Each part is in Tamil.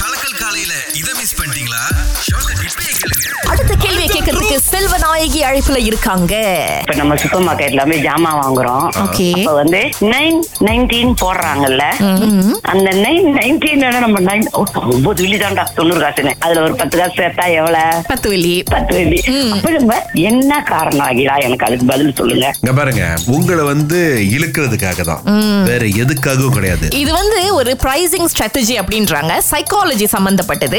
கலக்கல் காலையில இத மிஸ் பண்ணிட்டீங்களா? அடுத்த கேள்வியை கேட்கறதுக்கு செல்வநாயகி அழைப்புல இருக்காங்க. இப்ப நம்ம சூப்பர் மார்க்கெட்ல போய் ஜாமான் வாங்குறோம். அப்ப வந்து நைன் நைன்டீன் போடுறாங்கல்ல. அந்த நைன் நைன்டீன் நம்ம நைன் ஒன்பது வெள்ளி தான்டா தொண்ணூறு காசுன்னு. அதுல ஒரு பத்து காசு சேர்த்தா எவ்வளவு? பத்து வெள்ளி. பத்து வெள்ளி. அப்ப நம்ம என்ன காரணம் ஆகிடா? எனக்கு அதுக்கு பதில் சொல்லுங்க. இங்க பாருங்க உங்களை வந்து இழுக்கிறதுக்காக தான். வேற எதுக்காகவும் கிடையாது. இது வந்து ஒரு பிரைசிங் ஸ்ட்ராட்டஜி அப்படின்றாங்க. சைக்காலஜி சம்பந்தப்பட்டது.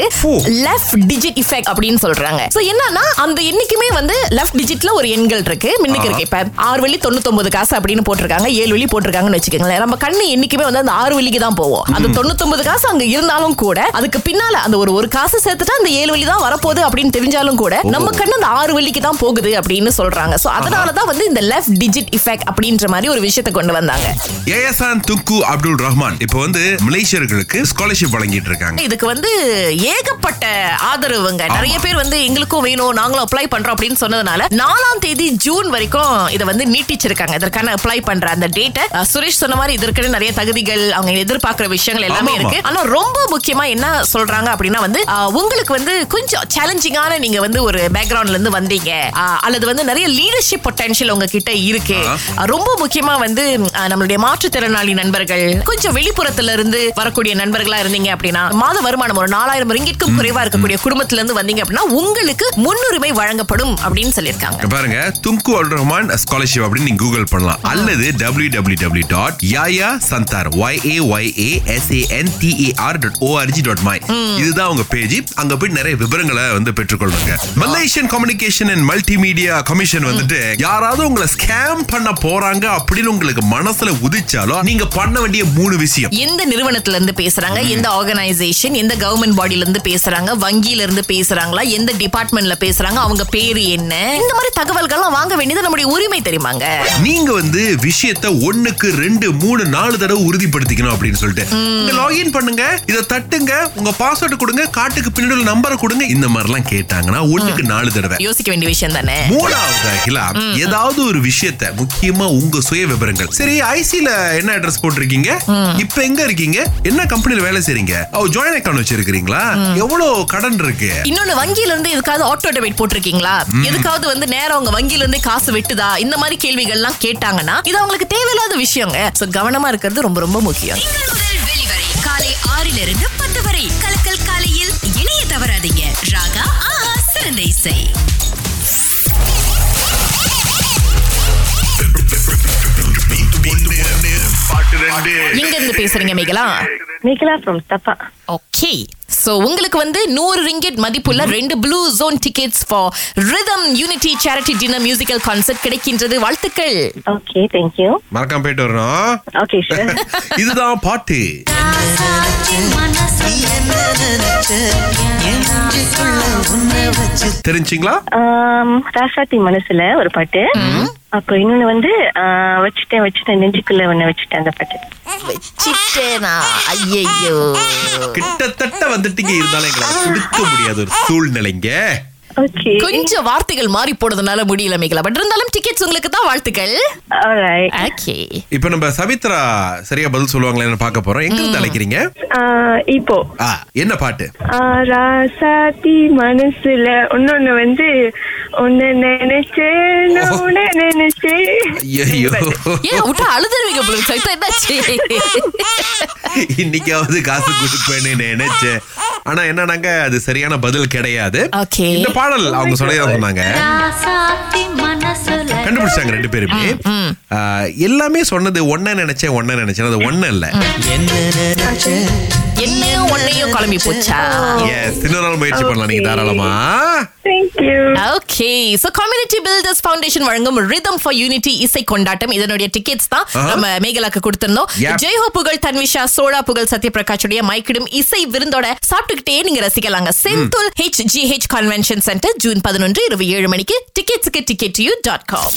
லெஃப்ட் டிஜிட் இஃபெக்ட் அப்படின்னு சொல்றாங்க. சோ என்னன்னா அந்த எண்ணிக்குமே வந்து லெஃப்ட் டிஜிட்ல ஒரு எண்கள் இருக்கு. மின்னுக்கு இருக்கு. இப்ப ஆறு வழி தொண்ணூத்தொன்பது காசு அப்படின்னு போட்டிருக்காங்க. ஏழு வழி போட்டிருக்காங்கன்னு வச்சுக்கோங்களேன். நம்ம கண்ணு என்னைக்குமே வந்து அந்த ஆறு வழிக்கு தான் போவோம் அந்த தொண்ணூத்தொன்பது காசு அங்க இருந்தாலும் கூட அதுக்கு பின்னால அந்த ஒரு ஒரு காசு சேர்த்துட்டா அந்த ஏழு வழி தான் வரப்போகுது அப்படின்னு தெரிஞ்சாலும் கூட நம்ம கண்ணு அந்த ஆறு வழிக்கு தான் போகுது அப்படின்னு சொல்றாங்க. சோ அதனாலதான் வந்து இந்த லெஃப்ட் டிஜிட் இஃபெக்ட் அப்படின்ற மாதிரி ஒரு விஷயத்தை கொண்டு வந்தாங்க. ஏஎஸ்ஆன் துக்கு அப்துல் ரஹ்மான். இப்ப வந்து மலேசியர்களுக்கு ஸ்காலர்ஷிப் வழங்கிட்டு இருக்காங்க. இதுக்கு வந்து ஏகப்பட்ட ஆதரவுங்க. நிறைய பேர் வந்து எங்களுக்கும் வேணும் நாங்களும் அப்ளை பண்றோம் அப்படின்னு சொன்னதுனால நாலாம் தேதி ஜூன் வரைக்கும் இதை வந்து நீட்டிச்சிருக்காங்க. இதற்கான அப்ளை பண்ற அந்த டேட்டை சுரேஷ் சொன்ன மாதிரி இதற்கு நிறைய தகுதிகள் அவங்க எதிர்பார்க்கிற விஷயங்கள் எல்லாமே இருக்கு. ஆனா ரொம்ப முக்கியமா என்ன சொல்றாங்க அப்படின்னா வந்து உங்களுக்கு வந்து கொஞ்சம் சேலஞ்சிங்கான நீங்க வந்து ஒரு பேக்ரவுண்ட்ல இருந்து வந்தீங்க. அல்லது வந்து நிறைய லீடர்ஷிப் பொட்டன்ஷியல் உங்ககிட்ட இருக்கு. ரொம்ப முக்கியமா வந்து நம்மளுடைய மாற்றுத்திறனாளி நண்பர்கள் கொஞ்சம் வெளிப்புறத்துல இருந்து வரக்கூடிய நண்பர்களா இருந்தீங்க அப்படின்னா மாத வருமானம் ஒரு நாலாயிரம் ரிங்கிட்க்கும் குறைவா இருக்கக்கூடிய குடும்பத்துல இருந்து வந்தீங்க அப்படின்னா உங்களுக்கு முன்னுரிமை வழங்கப்படும் அப்படின்னு சொல்லியிருக்காங்க. பாருங்க துங்கு அப்துல் ரஹ்மான் ஸ்காலர்ஷிப் அப்படின்னு நீங்க கூகுள் பண்ணலாம். அல்லது டபிள்யூ டபிள்யூ டபிள்யூ டாட் யாயா Chandar Y A Y A S A N T A R dot O R G dot my. இதுதான் உங்க பேஜ் அங்க போய் நிறைய விவரங்களை வந்து பெற்றுக்கொள்ளுங்க. Malaysian communication and multimedia commission வந்துட்டு யாராவது உங்களை ஸ்கேம் பண்ண போறாங்க அப்படின்னு உங்களுக்கு மனசுல உதிச்சாலோ நீங்க பண்ண வேண்டிய மூணு விஷயம். எந்த நிறுவனத்துல இருந்து பேசுறாங்க எந்த ஆர்கனைசேஷன் எந்த கவர்மெண்ட் பாடியில இருந்து பேசுறாங்க வங்கியில இருந்து பேசுறாங்களா எந்த டிபார்ட்மெண்ட்ல பேசுறாங்க அவங்க பேரு என்ன? இந்த மாதிரி தகவல்கள்லாம் வாங்க வேண்டியது நம்முடைய உரிமை தெரியுமாங்க? நீங்க வந்து விஷயத்த ஒண்ணுக்கு ரெண்டு மூணு நாலு தடவை உறுதிப்படுத்திக்கணும் அப்படின்னு சொல்லிட்டு. லாகின் பண்ணுங்க இத தட்டுங்க உங்க பாஸ்வேர்டு கொடுங்க காட்டுக்கு பின்னாடி நம்பரை கொடுங்க இந்த மாதிரி எல்லாம் கேட்டாங்கன்னா ஒண்ணுக்கு நாலு தடவை. யோசிக்க வேண்டிய விஷயம் தானே? மூணாவது அகிலா ஏதாவது ஒரு விஷயத்த முக்கியமா உங்க சுய விவரங்கள். சரி ஐசில என்ன அட்ரஸ் போட்டிருக்கீங்க? இப்ப எங்க இருக்கீங்க? என்ன கம்பெனில வேலை செய்றீங்க? ஓ ஜாயின் அக்கௌண்ட் வச்சிருக்கீங்களா எவ்வளவு கடன் இருக்கு? இன்னொன்னு வங்கியில இருந்து எதுக்காவது ஆட்டோ டெபிட் போட்டிருக்கீங்களா? எதுக்காவது வந்து நேரம் அவங்க வங்கியில இருந்து காசு வெட்டுதா? இந்த மாதிரி கேள்விகள் எல்லாம் கேட்டாங்கன்னா இது அவங்களுக்கு தேவையில்லாத விஷயங்க. சோ கவனமா இருக்கிறது ரொம்ப ரொம்ப முக்கியம். வெளிவரை காலை ஆறிலிருந்து பத்து வரை. கலக்கல் காலையில் இணைய தவறாதீங்க. ராகா ஆஹா சிறந்த இசை. எங்க இருந்து பேசுறீங்க மேகலா? நிக்கலா ஃப்ரம் தப்பா ஓகே சோ உங்களுக்கு வந்து நூறு ரிங்கெட் மதிப்புள்ள ரெண்டு blue zone tickets for rhythm unity charity dinner musical concert கிடைக்கின்றது. வாழ்த்துக்கள். ஓகே தேங்க்யூ மறக்காம போயிட்டு வரணும் ஓகே சார் இதுதான் பாட்டு. தெரிஞ்சுங்களா? ராசாத்தி மனசுல ஒரு பாட்டு. அப்புறம் இன்னொன்னு வந்து ஆஹ், வச்சுட்டேன் வச்சுட்டேன் நெஞ்சுக்குள்ள ஒண்ணு வச்சுட்டேன் அந்த பாட்டு. வச்சிட்டேனா? ஐயையோ. கிட்டத்தட்ட வந்துட்டீங்க இருந்தாலும் எங்களால கொடுக்க முடியாத ஒரு சூழ்நிலைங்க. ஓகே. கொஞ்சம் வார்த்தைகள் மாறி போனதுனால முடியல மேகலா. பட் இருந்தாலும் டிக்கெட்ஸ் உங்களுக்கு தான் வாழ்த்துக்கள். ஆல்ரைட் ஓகே இப்ப நம்ம சவித்ரா சரியா பதில் சொல்லுவாங்களேன்னு பார்க்க போறோம். எங்க இருந்து அழைக்கிறீங்க? இப்போ. என்ன பாட்டு? ஆஹ், ராசாத்தி மனசுல இன்னொன்னு வந்து உன்னை நினைச்சேன் நான் உன்னை நினைச்சேன். ஐயோ ஏன் விட்டா அழுதுருவீங்க போல இருக்கு. சவிதா, என்னாச்சு? இன்னைக்காவது காசு கொடுப்பேன்னு நினைச்சேன். ஆனா என்னன்னாங்க அது சரியான பதில் கிடையாது. இந்த பாடல் அவங்க சொல்லதான் சொன்னாங்க. கண்டுபிடிச்சாங்க ரெண்டு பேருமே. எல்லாமே சொன்னது ஒன்ன நினைச்சேன் ஒன்ன நினைச்சேன். அது ஒண்ணு இல்ல. உன்னையும் குழம்பி போச்சா? எஸ் இன்னொரு நாள் முயற்சி பண்ணலாம். நீங்க தாராளமா. Thank you okay so community builders foundation வழங்கும் ரிதம் ஃபார் யூனிட்டி இசை கொண்டாட்டம். இதனுடைய டிக்கெட்ஸ் தான். நம்ம மேகலாக்கு கொடுத்திருந்தோம். ஜெய்ஹோ புகழ் தன்விஷா சோழா புகழ் சத்யபிரகாஷுடைய மைக்கிடும் இசை விருந்தோட சாப்பிட்டுக்கிட்டே நீங்க ரசிக்கலாங்க. Sentul H G H convention centre June பதினொன்று இரவு ஏழு மணிக்கு. டிக்கெட்ஸுக்கு டிக்கெட் யூ டாட் காம்